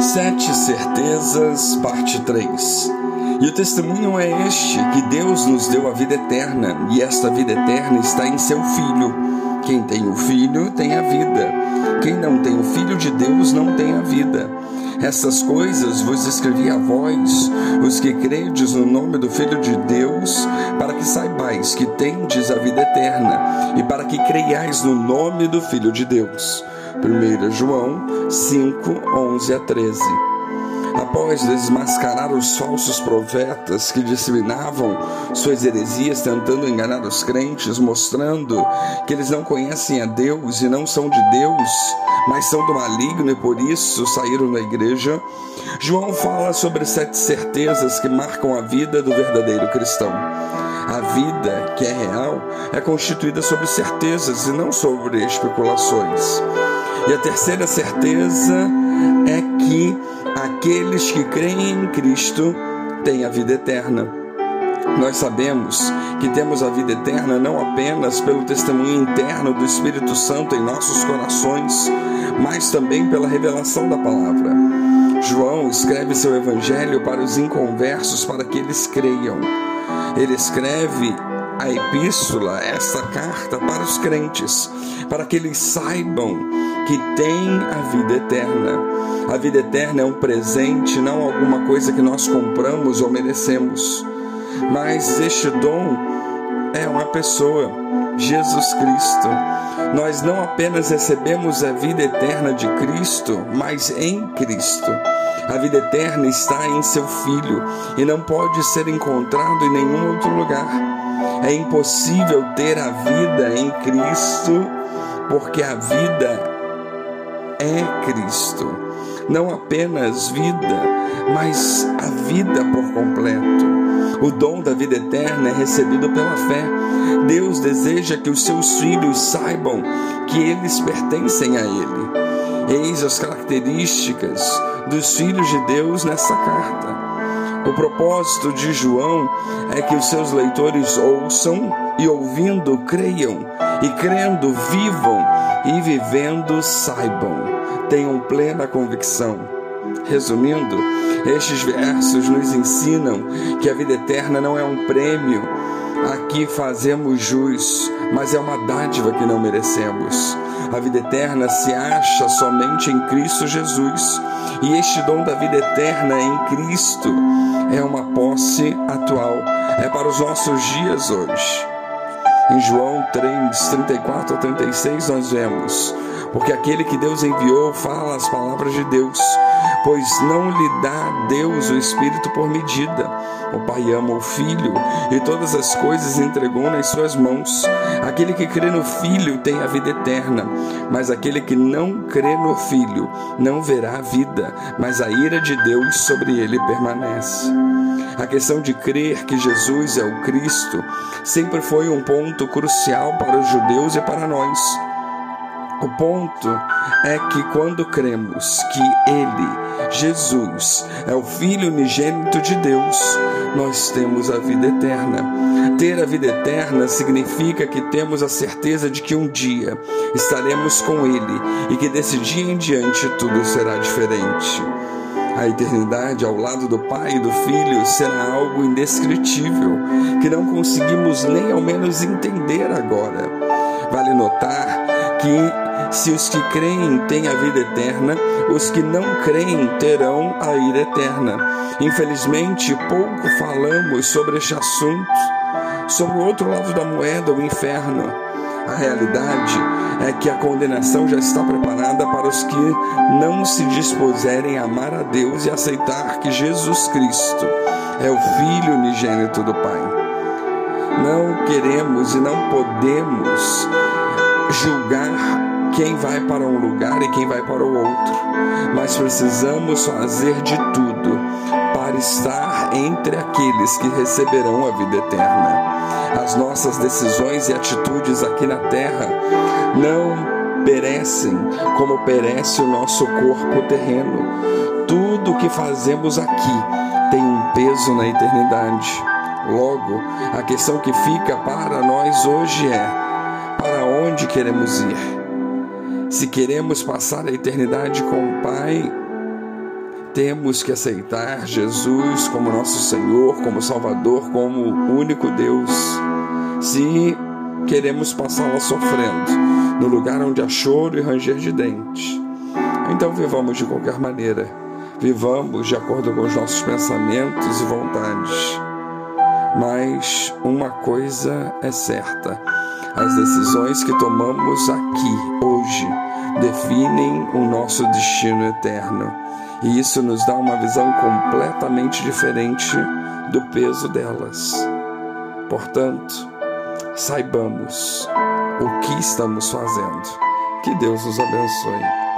Sete Certezas, parte 3. E o testemunho é este: que Deus nos deu a vida eterna, e esta vida eterna está em seu Filho. Quem tem o Filho tem a vida. Quem não tem o Filho de Deus não tem a vida. Essas coisas vos escrevi a vós, os que credes no nome do Filho de Deus, para que saibais que tendes a vida eterna, e para que creiais no nome do Filho de Deus. 1 João 5, 11 a 13. Após desmascarar os falsos profetas que disseminavam suas heresias tentando enganar os crentes, mostrando que eles não conhecem a Deus e não são de Deus, mas são do maligno e por isso saíram da igreja, João fala sobre sete certezas que marcam a vida do verdadeiro cristão. A vida que é real é constituída sobre certezas e não sobre especulações. E a terceira certeza é que aqueles que creem em Cristo têm a vida eterna. Nós sabemos que temos a vida eterna não apenas pelo testemunho interno do Espírito Santo em nossos corações, mas também pela revelação da palavra. João escreve seu evangelho para os inconversos para que eles creiam. Ele escreve a epístola, essa carta para os crentes, para que eles saibam que têm a vida eterna. A vida eterna é um presente, não alguma coisa que nós compramos ou merecemos. Mas este dom é uma pessoa, Jesus Cristo. Nós não apenas recebemos a vida eterna de Cristo, mas em Cristo. A vida eterna está em seu Filho e não pode ser encontrado em nenhum outro lugar. É impossível ter a vida em Cristo, porque a vida é Cristo. Não apenas vida, mas a vida por completo. O dom da vida eterna é recebido pela fé. Deus deseja que os seus filhos saibam que eles pertencem a Ele. Eis as características dos filhos de Deus nessa carta. O propósito de João é que os seus leitores ouçam e ouvindo creiam, e crendo vivam, e vivendo saibam, tenham plena convicção. Resumindo, estes versos nos ensinam que a vida eterna não é um prêmio a que fazemos jus, mas é uma dádiva que não merecemos. A vida eterna se acha somente em Cristo Jesus, e este dom da vida eterna em Cristo é uma posse atual, é para os nossos dias hoje. Em João 3, 34 a 36, nós vemos: Porque aquele que Deus enviou fala as palavras de Deus pois não lhe dá Deus o Espírito por medida. O Pai ama o Filho e todas as coisas entregou nas suas mãos. Aquele que crê no Filho tem a vida eterna, mas aquele que não crê no Filho não verá a vida, mas a ira de Deus sobre ele permanece. A questão de crer que Jesus é o Cristo sempre foi um ponto crucial para os judeus e para nós. O ponto é que quando cremos que Ele, Jesus, é o Filho unigênito de Deus, nós temos a vida eterna. Ter a vida eterna significa que temos a certeza de que um dia estaremos com Ele e que desse dia em diante tudo será diferente. A eternidade ao lado do Pai e do Filho será algo indescritível que não conseguimos nem ao menos entender agora. Vale notar que se os que creem têm a vida eterna, os que não creem terão a ira eterna. Infelizmente, pouco falamos sobre este assunto, sobre o outro lado da moeda, o inferno. A realidade é que a condenação já está preparada para os que não se dispuserem a amar a Deus e aceitar que Jesus Cristo é o Filho unigênito do Pai. Não queremos e não podemos julgar quem vai para um lugar e quem vai para o outro, mas precisamos fazer de tudo para estar entre aqueles que receberão a vida eterna. As nossas decisões e atitudes aqui na terra não perecem como perece o nosso corpo terreno. Tudo o que fazemos aqui tem um peso na eternidade. Logo, a questão que fica para nós hoje é: para onde queremos ir? Se queremos passar a eternidade com o Pai, temos que aceitar Jesus como nosso Senhor, como Salvador, como único Deus. Se queremos passá-la sofrendo, no lugar onde há choro e ranger de dentes, então vivamos de qualquer maneira. Vivamos de acordo com os nossos pensamentos e vontades. Mas uma coisa é certa: as decisões que tomamos aqui, hoje, definem o nosso destino eterno. E isso nos dá uma visão completamente diferente do peso delas. Portanto, saibamos o que estamos fazendo. Que Deus nos abençoe.